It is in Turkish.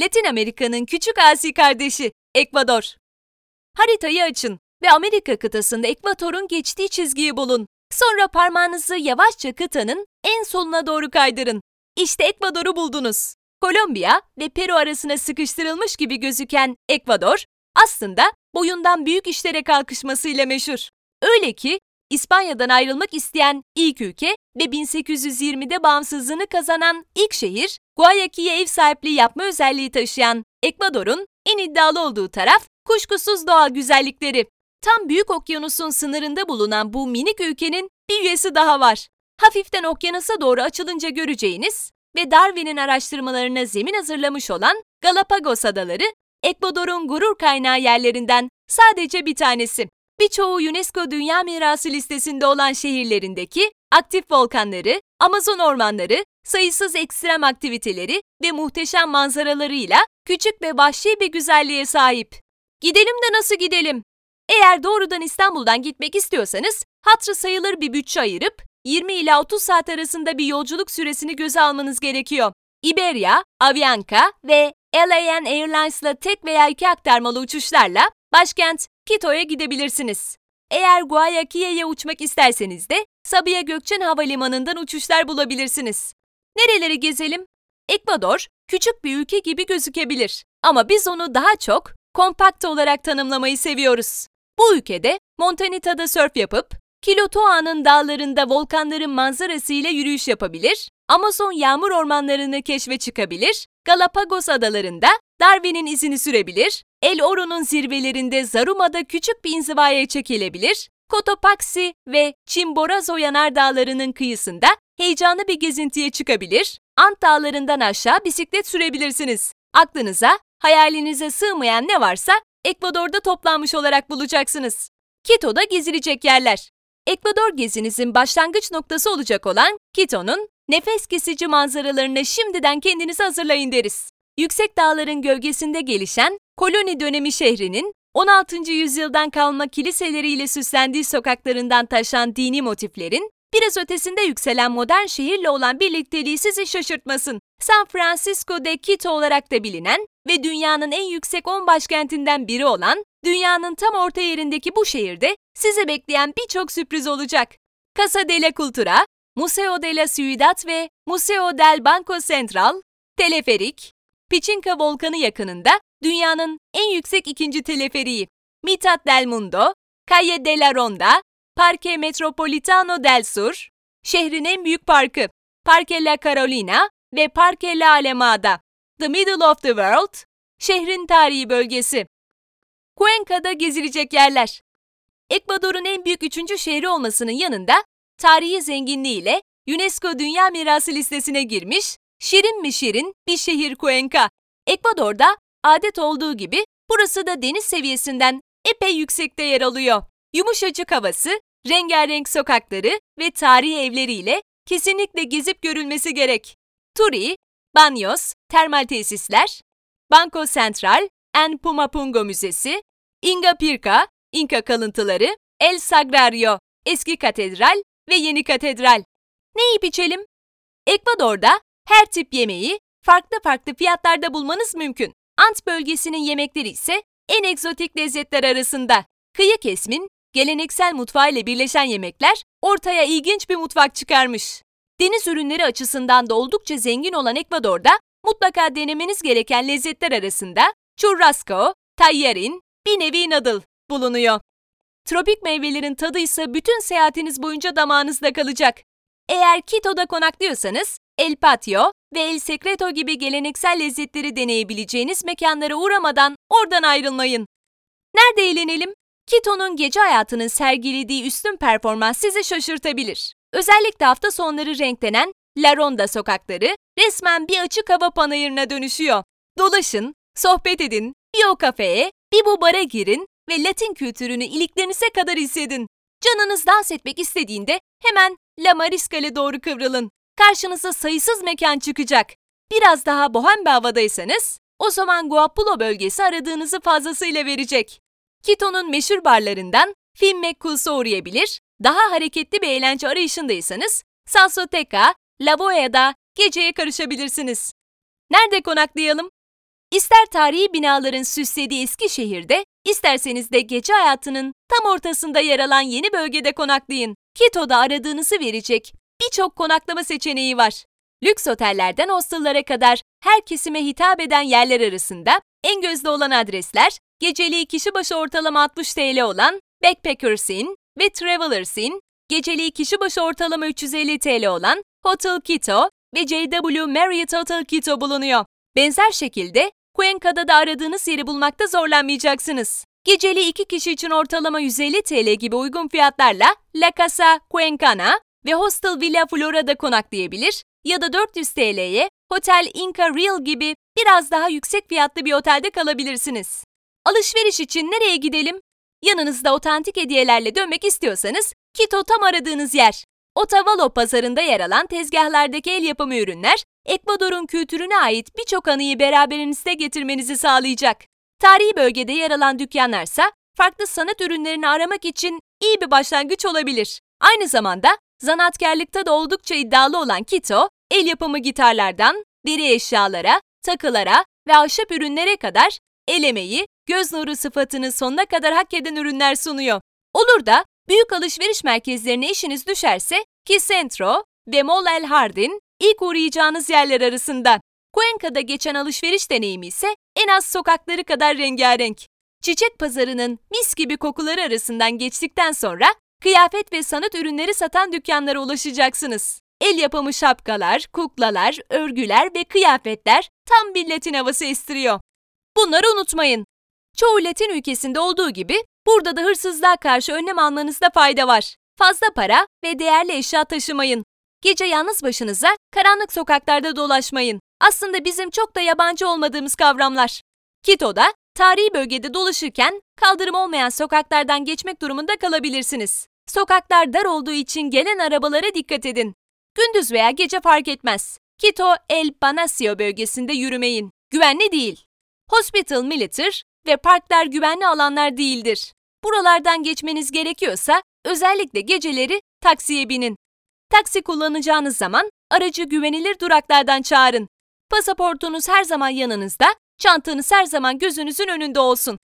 Latin Amerika'nın küçük asi kardeşi Ekvador. Haritayı açın ve Amerika kıtasında ekvatorun geçtiği çizgiyi bulun. Sonra parmağınızı yavaşça kıtanın en soluna doğru kaydırın. İşte Ekvador'u buldunuz. Kolombiya ve Peru arasına sıkıştırılmış gibi gözüken Ekvador, aslında boyundan büyük işlere kalkışmasıyla meşhur. Öyle ki İspanya'dan ayrılmak isteyen ilk ülke ve 1820'de bağımsızlığını kazanan ilk şehir, Guayaquil'e ev sahipliği yapma özelliği taşıyan Ekvador'un en iddialı olduğu taraf kuşkusuz doğal güzellikleri. Tam Büyük Okyanus'un sınırında bulunan bu minik ülkenin bir üyesi daha var. Hafiften okyanusa doğru açılınca göreceğiniz ve Darwin'in araştırmalarına zemin hazırlamış olan Galapagos Adaları, Ekvador'un gurur kaynağı yerlerinden sadece bir tanesi. Birçoğu UNESCO Dünya Mirası listesinde olan şehirlerindeki aktif volkanları, Amazon ormanları, sayısız ekstrem aktiviteleri ve muhteşem manzaralarıyla küçük ve vahşi bir güzelliğe sahip. Gidelim de nasıl gidelim? Eğer doğrudan İstanbul'dan gitmek istiyorsanız, hatırı sayılır bir bütçe ayırıp 20 ila 30 saat arasında bir yolculuk süresini göze almanız gerekiyor. Iberia, Avianca ve LAN Airlines'la tek veya iki aktarmalı uçuşlarla başkent Quito'ya gidebilirsiniz. Eğer Guayaquil'e uçmak isterseniz de Sabiha Gökçen Havalimanı'ndan uçuşlar bulabilirsiniz. Nereleri gezelim? Ekvador, küçük bir ülke gibi gözükebilir ama biz onu daha çok kompakt olarak tanımlamayı seviyoruz. Bu ülkede Montanita'da sörf yapıp, Kilotoa'nın dağlarında volkanların manzarasıyla yürüyüş yapabilir, Amazon yağmur ormanlarını keşfe çıkabilir, Galapagos adalarında Darwin'in izini sürebilir, El Oro'nun zirvelerinde Zaruma'da küçük bir inzivaya çekilebilir, Cotopaxi ve Chimborazo yanardağlarının kıyısında heyecanlı bir gezintiye çıkabilir, Ant dağlarından aşağı bisiklet sürebilirsiniz. Aklınıza, hayalinize sığmayan ne varsa Ekvador'da toplanmış olarak bulacaksınız. Quito'da gezilecek yerler. Ekvador gezinizin başlangıç noktası olacak olan Quito'nun nefes kesici manzaralarına şimdiden kendinizi hazırlayın deriz. Yüksek dağların gölgesinde gelişen koloni dönemi şehrinin 16. yüzyıldan kalma kiliseleriyle süslendiği sokaklarından taşan dini motiflerin biraz ötesinde yükselen modern şehirle olan birlikteliği sizi şaşırtmasın. San Francisco de Quito olarak da bilinen ve dünyanın en yüksek 10 başkentinden biri olan dünyanın tam orta yerindeki bu şehirde sizi bekleyen birçok sürpriz olacak. Casa de la Cultura, Museo de la Ciudad ve Museo del Banco Central, teleferik, Pichincha Volkanı yakınında dünyanın en yüksek ikinci teleferiği, Mitad del Mundo, Calle de la Ronda, Parque Metropolitano del Sur, şehrin en büyük parkı, Parque La Carolina ve Parque La Alameda, The Middle of the World, şehrin tarihi bölgesi. Cuenca'da gezilecek yerler. Ekvador'un en büyük üçüncü şehri olmasının yanında tarihi zenginliğiyle UNESCO Dünya Mirası listesine girmiş, şirin mi şirin bir şehir Cuenca. Ekvador'da adet olduğu gibi burası da deniz seviyesinden epey yüksekte yer alıyor. Yumuşacık havası, rengarenk sokakları ve tarihi evleriyle kesinlikle gezip görülmesi gerek. Turi, Banyos, termal tesisler, Banco Central, En Pumapungo Müzesi, Inga Pirca, İnka kalıntıları, El Sagrario, eski katedral ve yeni katedral. Ne yiyip içelim? Ekvador'da her tip yemeği farklı farklı fiyatlarda bulmanız mümkün. Ant bölgesinin yemekleri ise en egzotik lezzetler arasında. Kıyı kesmin geleneksel mutfağıyla birleşen yemekler ortaya ilginç bir mutfak çıkarmış. Deniz ürünleri açısından da oldukça zengin olan Ekvador'da mutlaka denemeniz gereken lezzetler arasında churrasco, tallarin, bir nevi noodle bulunuyor. Tropik meyvelerin tadı ise bütün seyahatiniz boyunca damağınızda kalacak. Eğer Quito'da konaklıyorsanız El Patio ve El Secreto gibi geleneksel lezzetleri deneyebileceğiniz mekanlara uğramadan oradan ayrılmayın. Nerede eğlenelim? Quito'nun gece hayatının sergilediği üstün performans sizi şaşırtabilir. Özellikle hafta sonları renklenen La Ronda sokakları resmen bir açık hava panayırına dönüşüyor. Dolaşın, sohbet edin, bir o kafeye, bir bu bara girin ve Latin kültürünü iliklerinize kadar hissedin. Canınız dans etmek istediğinde hemen La Mariscal'e doğru kıvrılın. Karşınıza sayısız mekan çıkacak. Biraz daha bohem bir havadaysanız, o zaman Guapulo bölgesi aradığınızı fazlasıyla verecek. Quito'nun meşhur barlarından Film McCool's'a uğrayabilir, daha hareketli bir eğlence arayışındaysanız Salsoteca, La Boya'da geceye karışabilirsiniz. Nerede konaklayalım? İster tarihi binaların süslediği eski şehirde, isterseniz de gece hayatının tam ortasında yer alan yeni bölgede konaklayın. Quito'da aradığınızı verecek birçok konaklama seçeneği var. Lüks otellerden hostellara kadar her kesime hitap eden yerler arasında en gözde olan adresler, geceliği kişi başı ortalama 60 TL olan Backpackers Inn ve Travelers Inn, geceliği kişi başı ortalama 350 TL olan Hotel Quito ve JW Marriott Hotel Quito bulunuyor. Benzer şekilde Cuenca'da da aradığınız yeri bulmakta zorlanmayacaksınız. Geceli iki kişi için ortalama 150 TL gibi uygun fiyatlarla La Casa Cuencana ve Hostel Villa Flora'da konaklayabilir ya da 400 TL'ye Hotel Inca Real gibi biraz daha yüksek fiyatlı bir otelde kalabilirsiniz. Alışveriş için nereye gidelim? Yanınızda otantik hediyelerle dönmek istiyorsanız Quito tam aradığınız yer. Otavalo pazarında yer alan tezgahlardaki el yapımı ürünler, Ekvador'un kültürüne ait birçok anıyı beraberinizde getirmenizi sağlayacak. Tarihi bölgede yer alan dükkanlarsa farklı sanat ürünlerini aramak için iyi bir başlangıç olabilir. Aynı zamanda Zanatkarlıkta da oldukça iddialı olan Kito, el yapımı gitarlardan deri eşyalara, takılara ve ahşap ürünlere kadar el emeği, göz nuru sıfatını sonuna kadar hak eden ürünler sunuyor. Olur da büyük alışveriş merkezlerine işiniz düşerse ki Centro ve Mall El Hardin ilk uğrayacağınız yerler arasında. Cuenca'da geçen alışveriş deneyimi ise en az sokakları kadar rengarenk. Çiçek pazarının mis gibi kokuları arasından geçtikten sonra kıyafet ve sanat ürünleri satan dükkanlara ulaşacaksınız. El yapımı şapkalar, kuklalar, örgüler ve kıyafetler tam bir Latin havası estiriyor. Bunları unutmayın. Çoğu Latin ülkesinde olduğu gibi burada da hırsızlığa karşı önlem almanızda fayda var. Fazla para ve değerli eşya taşımayın. Gece yalnız başınıza karanlık sokaklarda dolaşmayın. Aslında bizim çok da yabancı olmadığımız kavramlar. Quito'da tarihi bölgede dolaşırken kaldırım olmayan sokaklardan geçmek durumunda kalabilirsiniz. Sokaklar dar olduğu için gelen arabalara dikkat edin. Gündüz veya gece fark etmez. Quito El Panacio bölgesinde yürümeyin. Güvenli değil. Hospital Militer ve parklar güvenli alanlar değildir. Buralardan geçmeniz gerekiyorsa özellikle geceleri taksiye binin. Taksi kullanacağınız zaman aracı güvenilir duraklardan çağırın. Pasaportunuz her zaman yanınızda, çantanız her zaman gözünüzün önünde olsun.